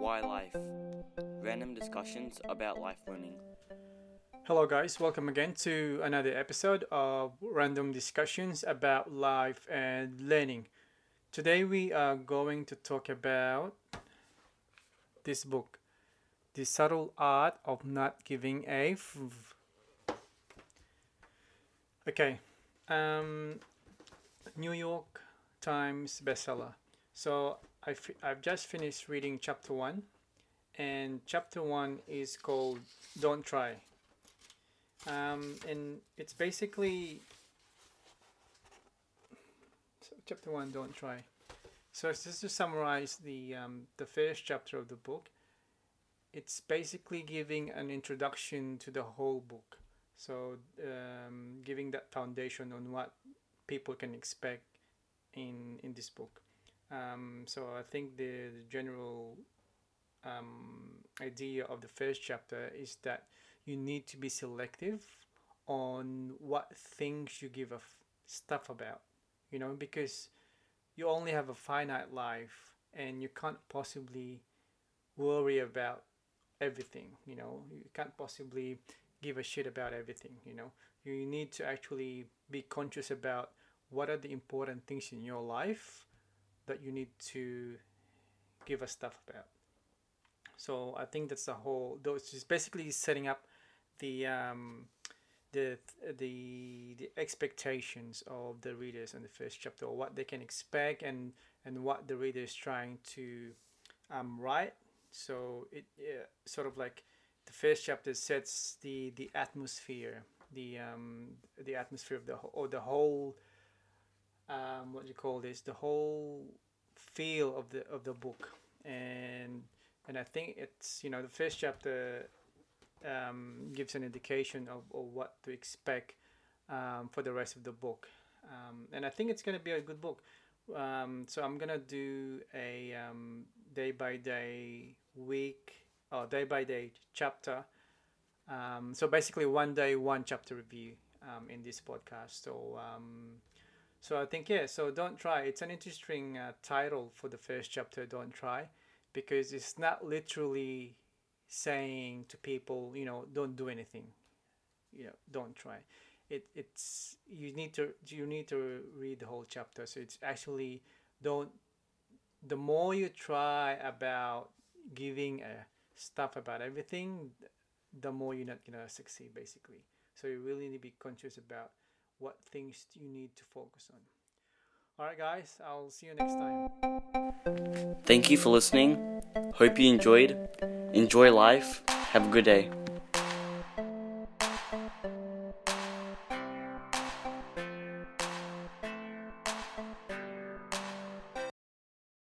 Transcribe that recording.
Why Life? Random discussions about life learning. Hello, guys. Welcome again to another episode of Random Discussions about Life and Learning. Today, we are going to talk about this book, The Subtle Art of Not Giving a F. Okay, um, New York Times bestseller. So, I fi- I've just finished reading chapter one, and chapter one is called Don't Try. Um, and it's basically so chapter one don't try. So just to summarize the um, the first chapter of the book it's basically giving an introduction to the whole book. So um, giving that foundation on what people can expect in in this book um, so i think the, the general um, idea of the first chapter is that you need to be selective on what things you give a f- stuff about you know because you only have a finite life and you can't possibly worry about everything you know. You can't possibly give a shit about everything you know. You need to actually be conscious about what are the important things in your life that you need to give a stuff about so i think that's the whole those is basically setting up the um, the the the expectations of the readers in the first chapter, or what they can expect, and and what the reader is trying to um, write. So it yeah, sort of like the first chapter sets the the atmosphere, the um, the atmosphere of the or the whole um, what do you call this? The whole feel of the of the book, and and I think it's you know the first chapter um, gives an indication of, of what to expect um, for the rest of the book. Um, and I think it's going to be a good book. Um, so I'm going to do a um, day by day, week, or day by day chapter. Um, so basically, one day, one chapter review in this podcast. So, so I think yeah. So don't try. It's an interesting uh, title for the first chapter. Don't try, because it's not literally saying to people, you know, don't do anything, you know, don't try. It it's you need to you need to read the whole chapter. So it's actually don't. The more you try about giving a stuff about everything, the more you're not gonna succeed basically. So you really need to be conscious about what things you need to focus on. All right, guys. I'll see you next time. Thank you for listening. Hope you enjoyed. Enjoy life. Have a good day.